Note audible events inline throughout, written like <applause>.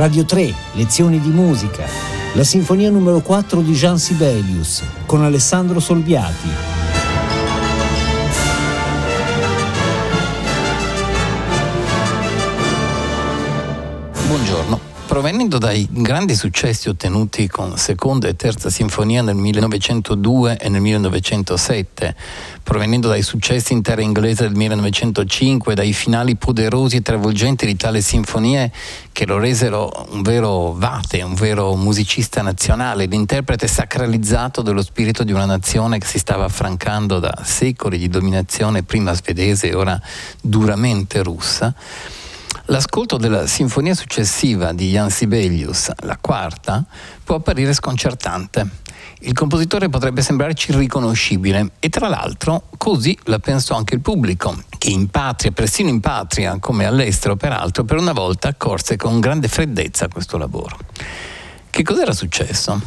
Radio 3, lezioni di musica, la sinfonia numero 4 di Jean Sibelius con Alessandro Solviati. Provenendo dai grandi successi ottenuti con seconda e terza sinfonia nel 1902 e nel 1907, provenendo dai successi in terra inglese del 1905, dai finali poderosi e travolgenti di tale sinfonie che lo resero un vero vate, un vero musicista nazionale, l'interprete sacralizzato dello spirito di una nazione che si stava affrancando da secoli di dominazione prima svedese e ora duramente russa, L'ascolto della sinfonia successiva di Jan Sibelius, la quarta, può apparire sconcertante. Il compositore potrebbe sembrarci riconoscibile e tra l'altro così la pensò anche il pubblico, che in patria, persino in patria, come all'estero peraltro, per una volta accorse con grande freddezza questo lavoro. Che cos'era successo?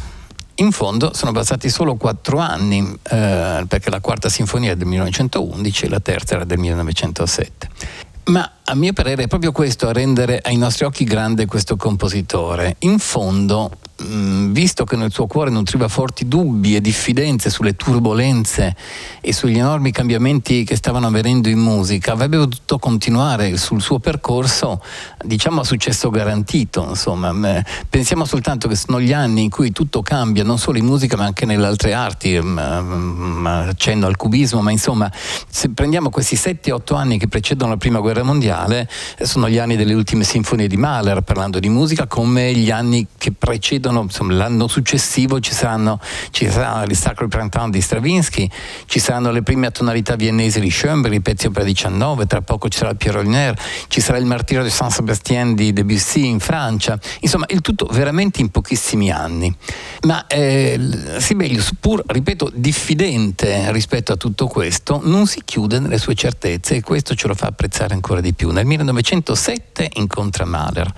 In fondo sono passati solo quattro anni, eh, perché la quarta sinfonia è del 1911 e la terza era del 1907. Ma a mio parere è proprio questo a rendere ai nostri occhi grande questo compositore. In fondo Mm, visto che nel suo cuore nutriva forti dubbi e diffidenze sulle turbolenze e sugli enormi cambiamenti che stavano avvenendo in musica, avrebbe potuto continuare sul suo percorso, diciamo a successo garantito. Insomma. Pensiamo soltanto che sono gli anni in cui tutto cambia, non solo in musica ma anche nelle altre arti, mm, mm, accenno al cubismo, ma insomma se prendiamo questi 7-8 anni che precedono la prima guerra mondiale, sono gli anni delle ultime sinfonie di Mahler, parlando di musica, come gli anni che precedono insomma, l'anno successivo ci saranno, ci saranno il Sacro Printemps di Stravinsky, ci saranno le prime tonalità viennesi di Schoenberg, i pezzi opera 19, tra poco ci sarà il Pierre Olner, ci sarà il Martirio di Saint-Sébastien di Debussy in Francia, insomma il tutto veramente in pochissimi anni. Ma eh, Sibelius, pur, ripeto, diffidente rispetto a tutto questo, non si chiude nelle sue certezze e questo ce lo fa apprezzare ancora di più. Nel 1907 incontra Mahler,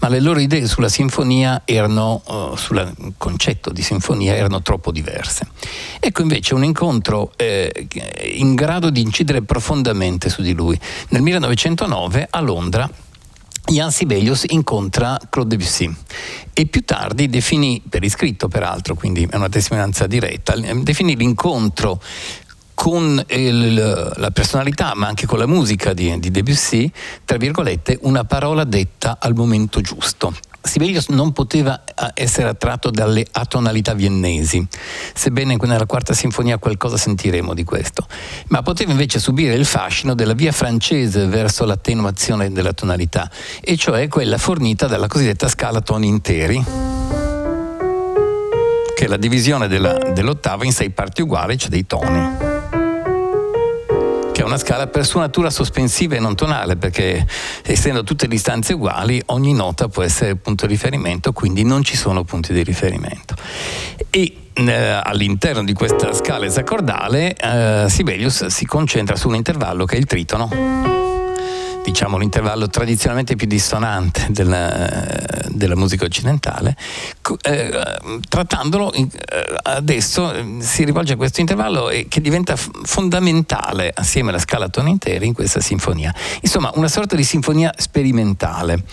ma le loro idee sulla sinfonia erano uh, sul concetto di sinfonia erano troppo diverse. Ecco invece un incontro eh, in grado di incidere profondamente su di lui. Nel 1909 a Londra Jan Sibelius incontra Claude Debussy e più tardi definì, per iscritto peraltro, quindi è una testimonianza diretta, definì l'incontro con il, la personalità ma anche con la musica di, di Debussy, tra virgolette, una parola detta al momento giusto. Sibelius non poteva eh, essere attratto dalle atonalità viennesi, sebbene nella quarta sinfonia qualcosa sentiremo di questo, ma poteva invece subire il fascino della via francese verso l'attenuazione della tonalità, e cioè quella fornita dalla cosiddetta scala toni interi, che è la divisione della, dell'ottava in sei parti uguali, cioè dei toni una scala per sua natura sospensiva e non tonale, perché essendo tutte distanze uguali, ogni nota può essere punto di riferimento, quindi non ci sono punti di riferimento. E eh, all'interno di questa scala esacordale eh, Sibelius si concentra su un intervallo che è il tritono diciamo l'intervallo tradizionalmente più dissonante della, della musica occidentale, eh, trattandolo eh, adesso eh, si rivolge a questo intervallo e, che diventa fondamentale assieme alla scala toni interi in questa sinfonia. Insomma, una sorta di sinfonia sperimentale.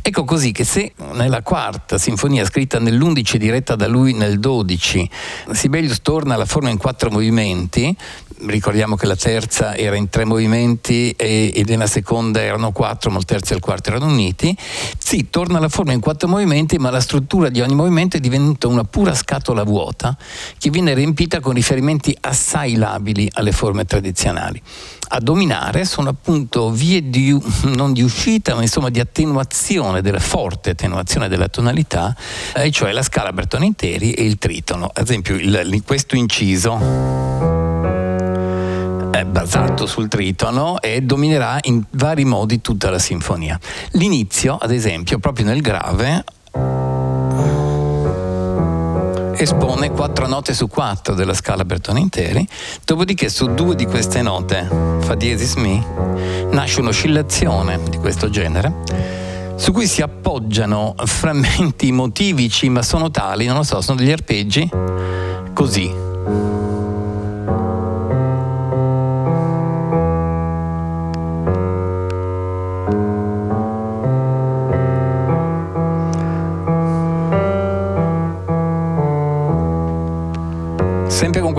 Ecco così che se nella quarta sinfonia scritta nell'11 diretta da lui nel 12 Sibelius torna alla forma in quattro movimenti, ricordiamo che la terza era in tre movimenti e, e nella seconda erano quattro, ma il terzo e il quarto erano uniti. Sì, torna alla forma in quattro movimenti, ma la struttura di ogni movimento è divenuta una pura scatola vuota che viene riempita con riferimenti assai labili alle forme tradizionali. A dominare sono appunto vie di, <laughs> non di uscita, ma insomma di attenuazione, della forte attenuazione della tonalità, e cioè la scala Bertone interi e il tritono. Ad esempio, il, questo inciso è basato sul tritono e dominerà in vari modi tutta la sinfonia. L'inizio, ad esempio, proprio nel grave, espone quattro note su quattro della scala Bertone interi, dopodiché su due di queste note, Fa diesis Mi, nasce un'oscillazione di questo genere su cui si appoggiano frammenti <laughs> motivici ma sono tali, non lo so, sono degli arpeggi così.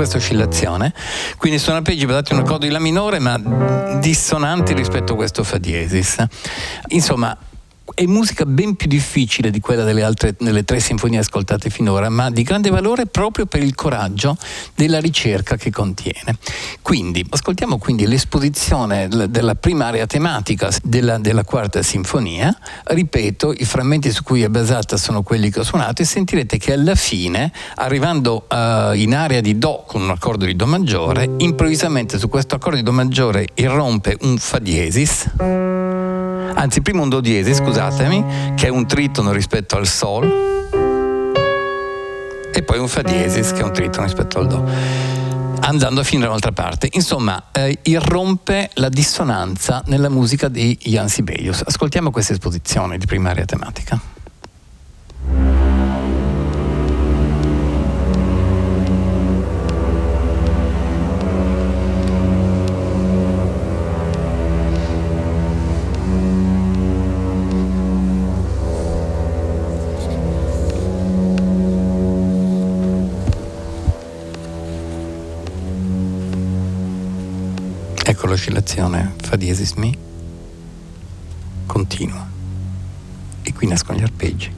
Questa oscillazione, quindi sono arpeggi basati un accordo di La minore ma dissonanti rispetto a questo Fa diesis. Insomma, è musica ben più difficile di quella delle altre delle tre sinfonie ascoltate finora, ma di grande valore proprio per il coraggio della ricerca che contiene. Quindi, ascoltiamo quindi l'esposizione della prima area tematica della, della quarta sinfonia. Ripeto, i frammenti su cui è basata sono quelli che ho suonato e sentirete che alla fine, arrivando uh, in area di Do con un accordo di Do maggiore, improvvisamente su questo accordo di Do maggiore irrompe un Fa diesis anzi prima un do diesis, scusatemi, che è un tritono rispetto al sol, e poi un fa diesis che è un tritono rispetto al do andando a finire un'altra parte. Insomma, eh, irrompe la dissonanza nella musica di Jan Sibelius. Ascoltiamo questa esposizione di primaria tematica. Ecco l'oscillazione fa diesis mi continua e qui nascono gli arpeggi.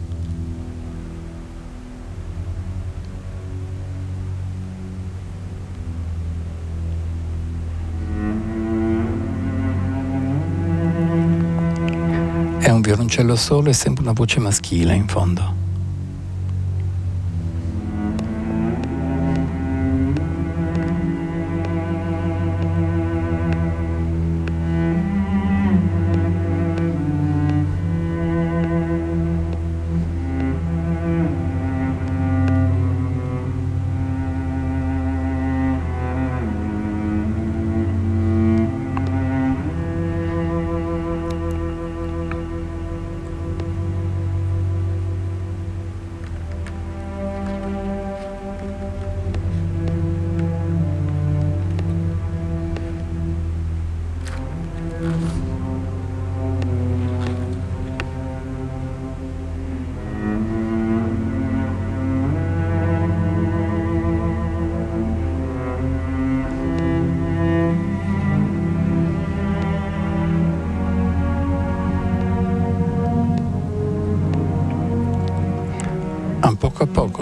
È un violoncello solo e sempre una voce maschile in fondo.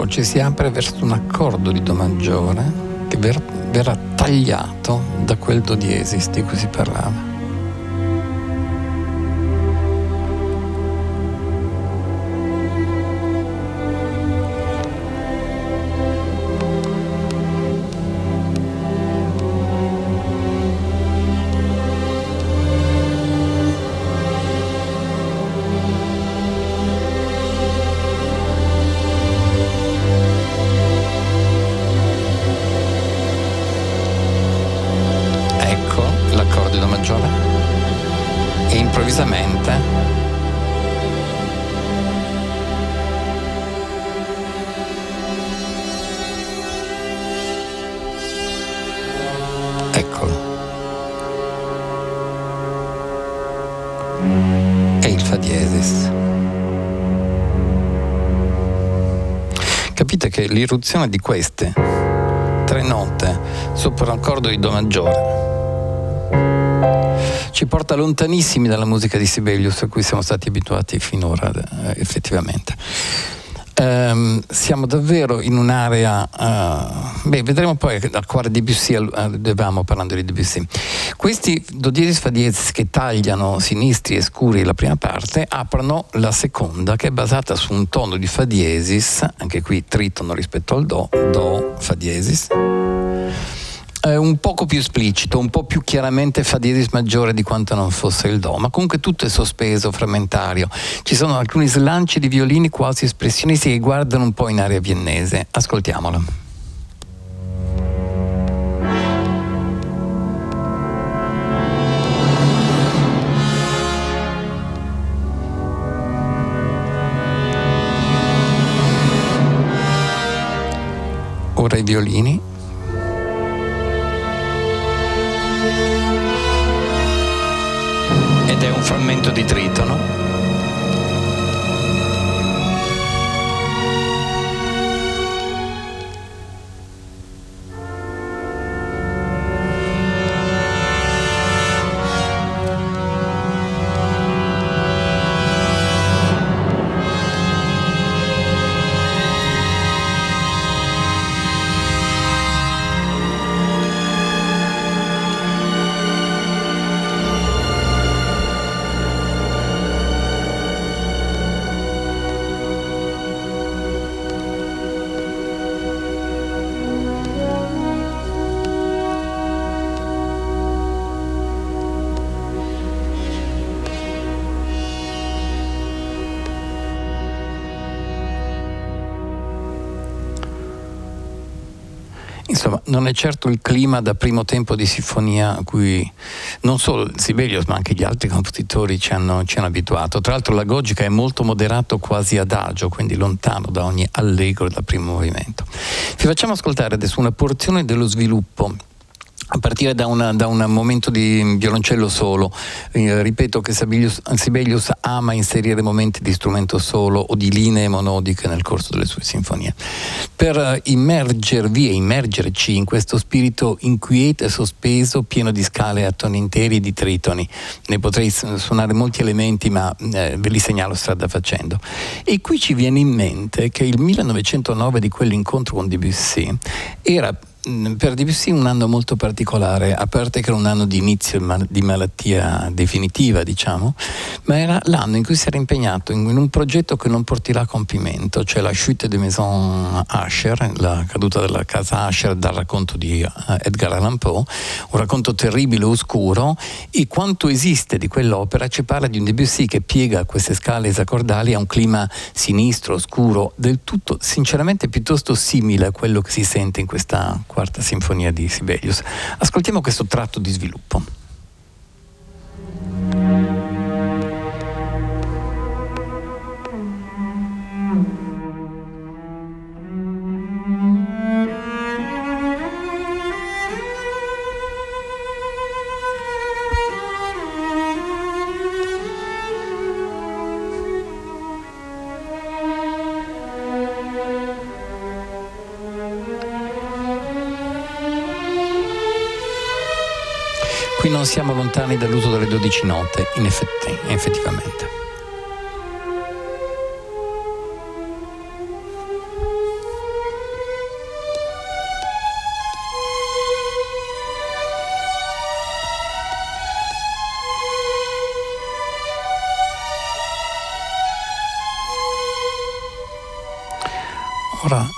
Ci si apre verso un accordo di Do maggiore che verrà tagliato da quel Do diesis di cui si parlava. L'irruzione di queste tre note sopra un accordo di Do maggiore ci porta lontanissimi dalla musica di Sibelius a cui siamo stati abituati finora eh, effettivamente. Um, siamo davvero in un'area, uh, beh, vedremo poi cuore di Debussy, uh, dovevamo parlando di Debussy. Questi do diesis fa diesis che tagliano sinistri e scuri la prima parte aprono la seconda che è basata su un tono di fa diesis, anche qui tritono rispetto al do, do, fa diesis eh, un poco più esplicito, un po' più chiaramente fa diesis maggiore di quanto non fosse il do, ma comunque tutto è sospeso, frammentario. Ci sono alcuni slanci di violini quasi espressionisti che guardano un po' in area viennese. Ascoltiamolo. Ora i violini. ed è un frammento di tritono. Non è certo il clima da primo tempo di sinfonia a cui non solo Sibelius ma anche gli altri compositori ci hanno, ci hanno abituato. Tra l'altro la Gogica è molto moderato, quasi adagio, quindi lontano da ogni allegro dal primo movimento. Vi facciamo ascoltare adesso una porzione dello sviluppo a partire da, una, da, un momento di violoncello solo. Eh, ripeto che Sibelius, Sibelius, ama inserire momenti di strumento solo o di linee monodiche nel corso delle sue sinfonie. Per uh, immergervi e immergerci in questo spirito inquieto e sospeso, pieno di scale a toni interi e di tritoni. Ne potrei suonare molti elementi, ma eh, ve li segnalo strada facendo. E qui ci viene in mente che il 1909 di quell'incontro con Debussy era Per Debussy un anno molto particolare, a parte che era un anno di inizio di malattia definitiva, diciamo, ma era l'anno in cui si era impegnato in, un progetto che non porterà a compimento, cioè la chute de Maison Asher, la caduta della casa Asher dal racconto di eh, Edgar Allan Poe, un racconto terribile oscuro, e quanto esiste di quell'opera ci parla di un Debussy che piega queste scale esacordali a un clima sinistro, oscuro, del tutto sinceramente piuttosto simile a quello che si sente in questa quarta sinfonia di Sibelius. Ascoltiamo questo tratto di sviluppo. Lontani dall'uso delle 12 note, in effetti, effettivamente. Ora,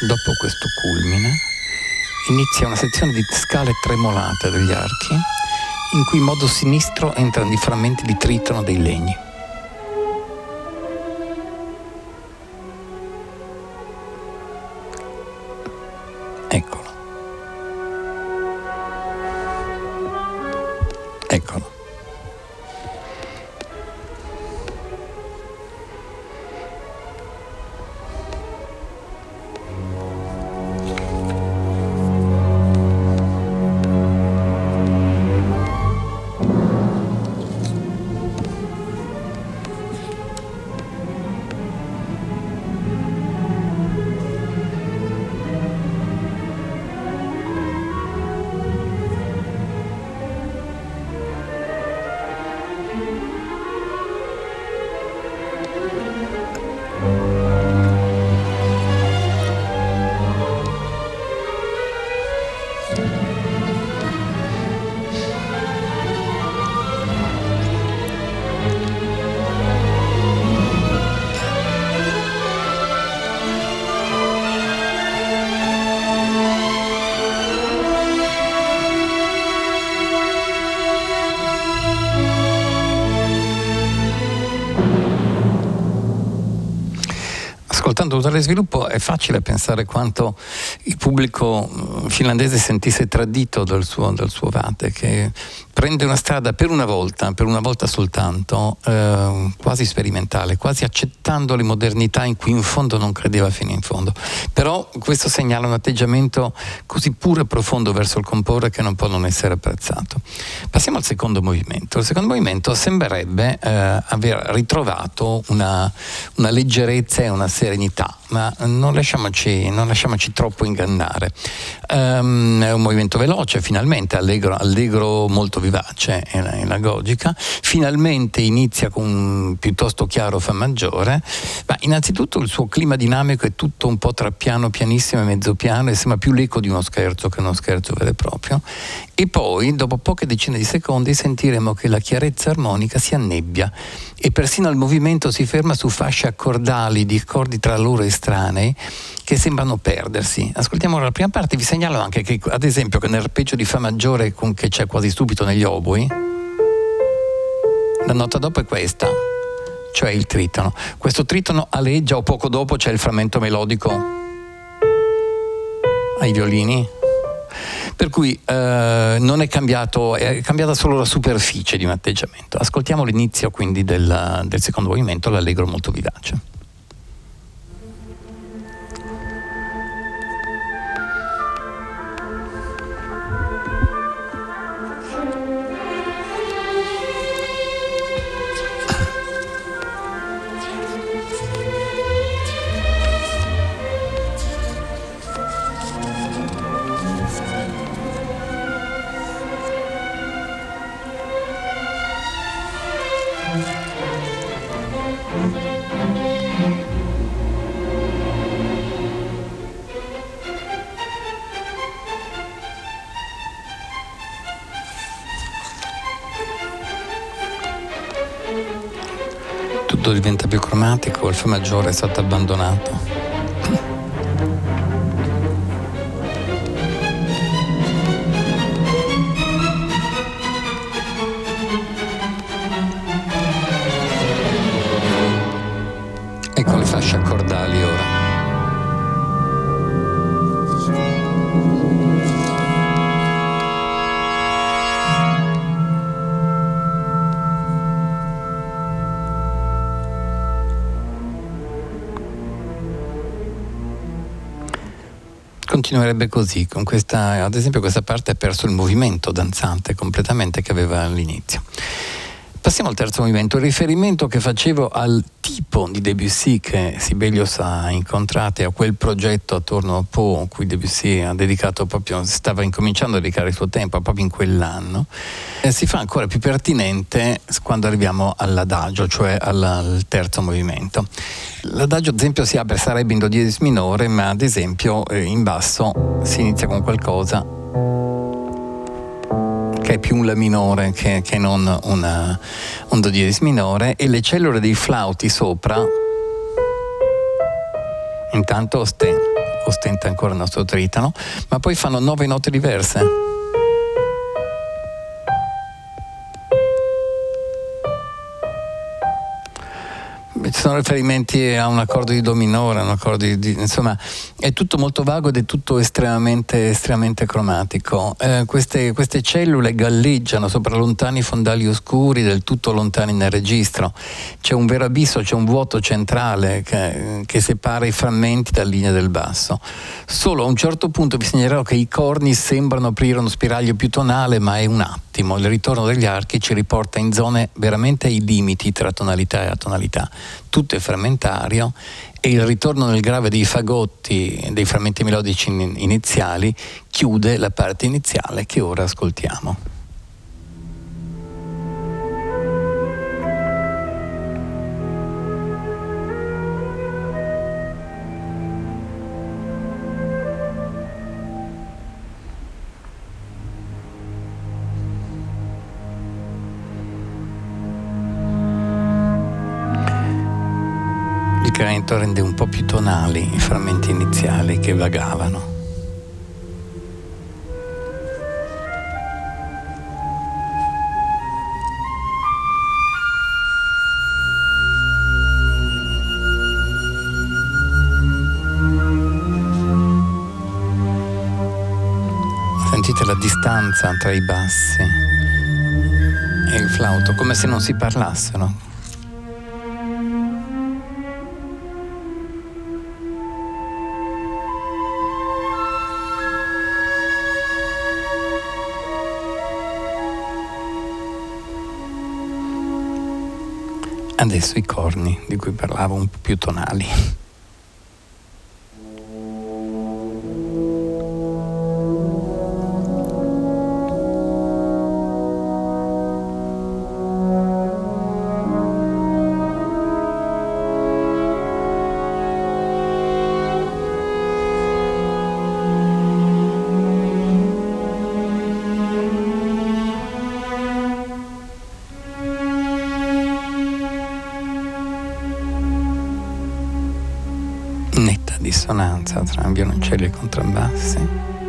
dopo questo culmine, inizia una sezione di scale tremolate degli archi in cui in modo sinistro entrano i frammenti di tritono dei legni. Ascoltando totale sviluppo è facile pensare quanto il pubblico mm, finlandese sentisse tradito dal suo, dal suo Vate, che prende una strada per una volta, per una volta soltanto, eh, quasi sperimentale, quasi accettando le modernità in cui in fondo non credeva fino in fondo. Però questo segnala un atteggiamento così puro e profondo verso il comporre che non può non essere apprezzato. Passiamo al secondo movimento. Il secondo movimento sembrerebbe eh, aver ritrovato una, una leggerezza e una serenità, ma non lasciamoci, non lasciamoci troppo ingannare. Um, è un movimento veloce, finalmente, allegro, allegro molto vivace vivace e anagogica, finalmente inizia con un piuttosto chiaro Fa maggiore, ma innanzitutto il suo clima dinamico è tutto un po' tra piano, pianissimo e mezzo piano e sembra più l'eco di uno scherzo che uno scherzo vero e proprio. E poi, dopo poche decine di secondi, sentiremo che la chiarezza armonica si annebbia e persino il movimento si ferma su fasce accordali di accordi tra loro estranei che sembrano perdersi. Ascoltiamo ora la prima parte, vi segnalo anche che, ad esempio, che nell'arpeggio di Fa maggiore con che c'è quasi subito negli oboi, la nota dopo è questa, cioè il tritono. Questo tritono aleggia o poco dopo c'è il frammento melodico ai violini. Per cui eh, non è cambiato, è cambiata solo la superficie di un atteggiamento. Ascoltiamo l'inizio quindi del, del secondo movimento, l'allegro molto vivace. Diventa più cromatico, il Fa maggiore è stato abbandonato. Continuerebbe così, questa, ad esempio questa parte ha perso il movimento danzante completamente che aveva all'inizio. Passiamo al terzo movimento, il riferimento che facevo al tipo di Debussy che Sibelius ha incontrato e a quel progetto attorno a Poe, cui Debussy ha dedicato proprio, stava incominciando a dedicare il suo tempo proprio in quell'anno, eh, si fa ancora più pertinente quando arriviamo all'adagio, cioè al, al terzo movimento. L'adagio ad esempio si apre, sarebbe in do diesis minore, ma ad esempio eh, in basso si inizia con qualcosa che è più un La minore che, che non una, un Do diesis minore e le cellule dei flauti sopra intanto ostenta, ostenta ancora il nostro tritano, ma poi fanno nove note diverse. Sono riferimenti a un accordo di do minore, un accordo di, di, insomma è tutto molto vago ed è tutto estremamente, estremamente cromatico. Eh, queste, queste, cellule galleggiano sopra lontani fondali oscuri, del tutto lontani nel registro. C'è un vero abisso, c'è un vuoto centrale che, che separa i frammenti dalla linea del basso. Solo a un certo punto vi segnalerò che i corni sembrano aprire uno spiraglio più tonale, ma è un attimo. Il ritorno degli archi ci riporta in zone veramente ai limiti tra tonalità e atonalità tutto è frammentario e il ritorno nel grave dei fagotti, dei frammenti melodici iniziali, chiude la parte iniziale che ora ascoltiamo. L'incremento rende un po' più tonali i frammenti iniziali che vagavano. Sentite la distanza tra i bassi e il flauto, come se non si parlassero. Adesso i corni di cui parlavo un po' più tonali. Dissonanza tra violoncelli e contrabbassi.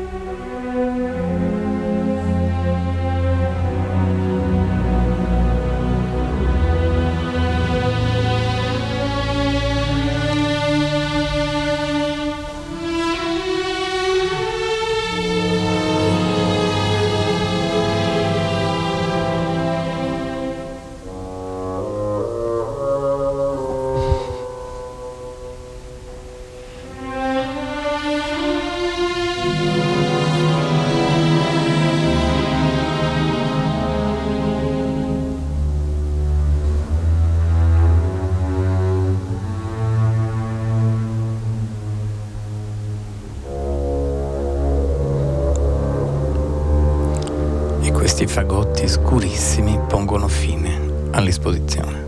Momenti scurissimi pongono fine all'esposizione.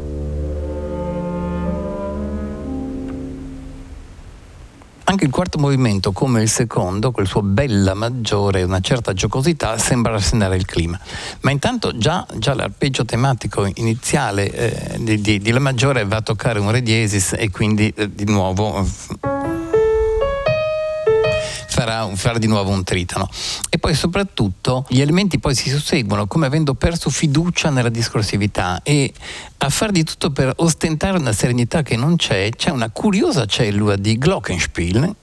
Anche il quarto movimento, come il secondo, col suo bella maggiore e una certa giocosità, sembra rassegnare il clima. Ma intanto già, già l'arpeggio tematico iniziale eh, di, di, di, La maggiore va a toccare un re diesis e quindi eh, di nuovo farà, di nuovo un tritono. E poi soprattutto gli elementi poi si susseguono come avendo perso fiducia nella discorsività e a far di tutto per ostentare una serenità che non c'è, c'è una curiosa cellula di Glockenspiel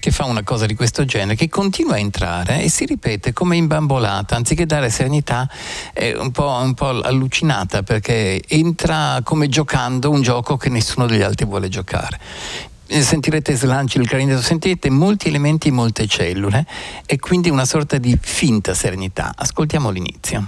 che fa una cosa di questo genere, che continua a entrare e si ripete come imbambolata, anziché dare serenità è un po', un po', allucinata perché entra come giocando un gioco che nessuno degli altri vuole giocare. Eh, sentirete slanci il clarinetto, sentirete molti elementi, molte cellule e quindi una sorta di finta serenità. Ascoltiamo l'inizio.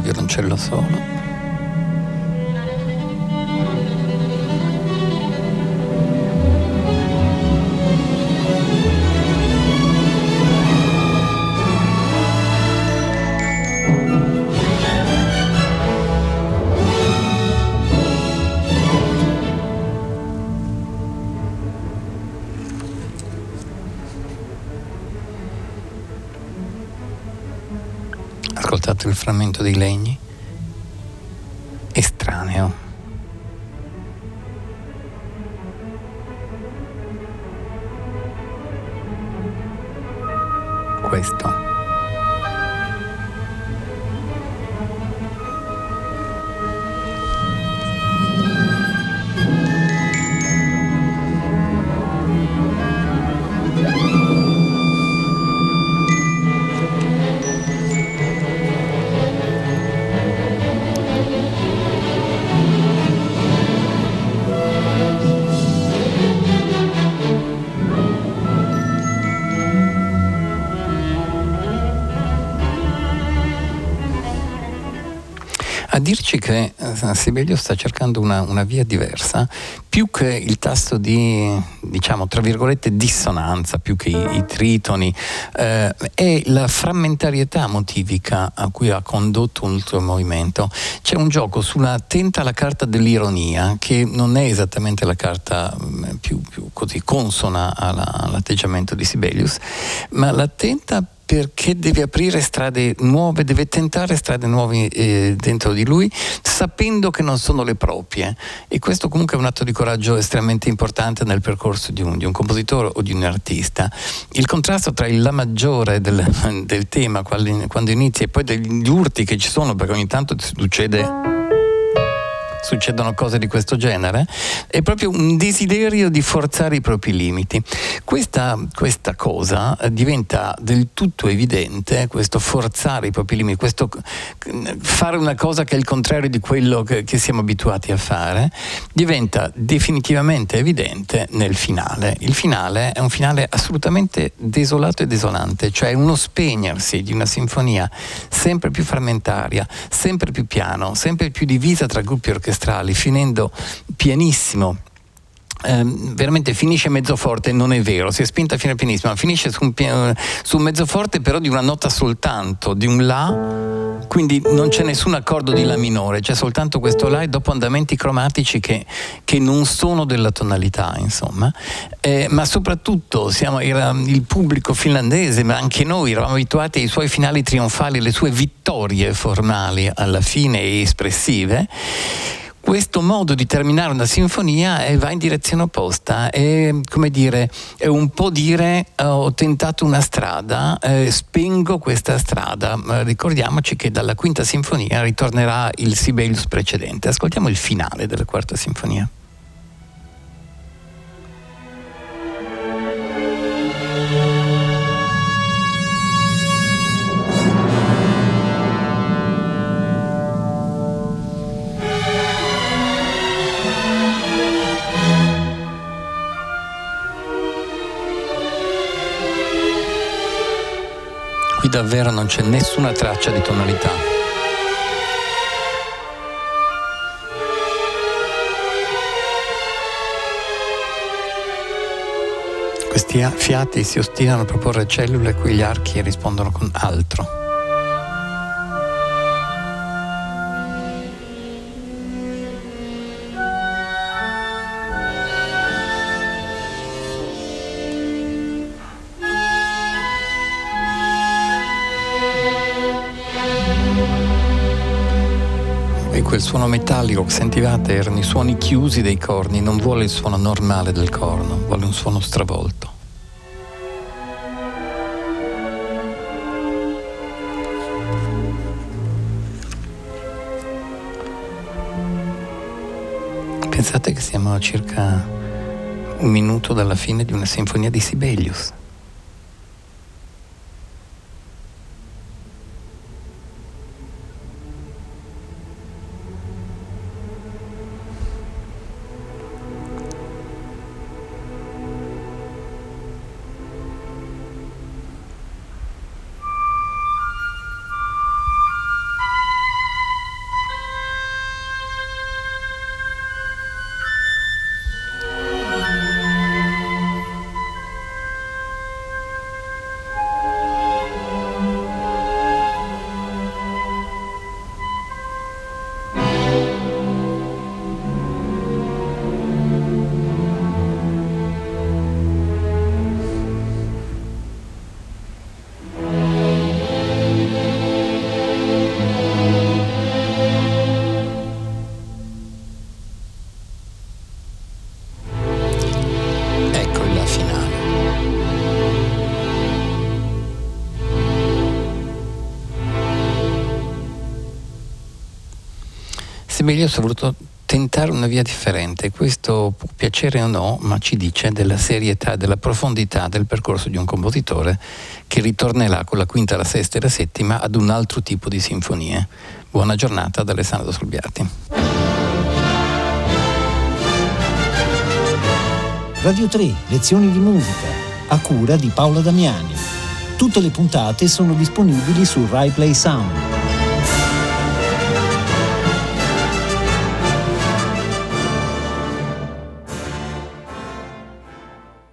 Violoncello solo. Frammento dei legni? Dirci che eh, Sibelio sta cercando una, una, via diversa, più che il tasto di, diciamo, tra virgolette, dissonanza, più che i, i tritoni, eh, è la frammentarietà motivica a cui ha condotto un suo movimento. C'è un gioco sulla tenta la carta dell'ironia, che non è esattamente la carta mm, più, più così consona alla, all'atteggiamento di Sibelius, ma la tenta perché deve aprire strade nuove, deve tentare strade nuove eh, dentro di lui, sapendo che non sono le proprie. E questo comunque è un atto di coraggio estremamente importante nel percorso di un, di un compositore o di un artista. Il contrasto tra il La maggiore del, <laughs> del tema quando, inizia e poi degli urti che ci sono, perché ogni tanto succede succedono cose di questo genere, è proprio un desiderio di forzare i propri limiti. Questa, questa cosa diventa del tutto evidente, questo forzare i propri limiti, questo fare una cosa che è il contrario di quello che, che siamo abituati a fare, diventa definitivamente evidente nel finale. Il finale è un finale assolutamente desolato e desolante, cioè uno spegnersi di una sinfonia sempre più frammentaria, sempre più piano, sempre più divisa tra gruppi orchestrali orchestrali, finendo pianissimo eh, veramente finisce mezzo forte, non è vero, si è spinta fino a pianissimo, ma finisce su un, su un mezzo forte però di una nota soltanto, di un La, quindi non c'è nessun accordo di La minore, c'è soltanto questo La e dopo andamenti cromatici che, che non sono della tonalità, insomma. Eh, ma soprattutto siamo, era il pubblico finlandese, ma anche noi eravamo abituati ai suoi finali trionfali, alle sue vittorie formali alla fine e espressive questo modo di terminare una sinfonia eh, va in direzione opposta, è come dire, è un po' dire eh, ho tentato una strada, eh, spengo questa strada. ricordiamoci che dalla quinta sinfonia ritornerà il Sibelius precedente. Ascoltiamo il finale della quarta sinfonia. Qui davvero non c'è nessuna traccia di tonalità. Questi fiati si ostinano a proporre cellule a cui gli archi rispondono con altro. Quel suono metallico che sentivate erano i suoni chiusi dei corni, non vuole il suono normale del corno, vuole un suono stravolto. Pensate che siamo a circa un minuto dalla fine di una sinfonia di Sibelius. Sibelius ha voluto tentare una via differente, questo può piacere o no, ma ci dice della serietà, della profondità del percorso di un compositore che ritornerà con la quinta, la sesta e la settima ad un altro tipo di sinfonie. Buona giornata da Alessandro Solbiati. Radio 3, lezioni di musica, a cura di Paola Damiani. Tutte le puntate sono disponibili su RaiPlay Sound.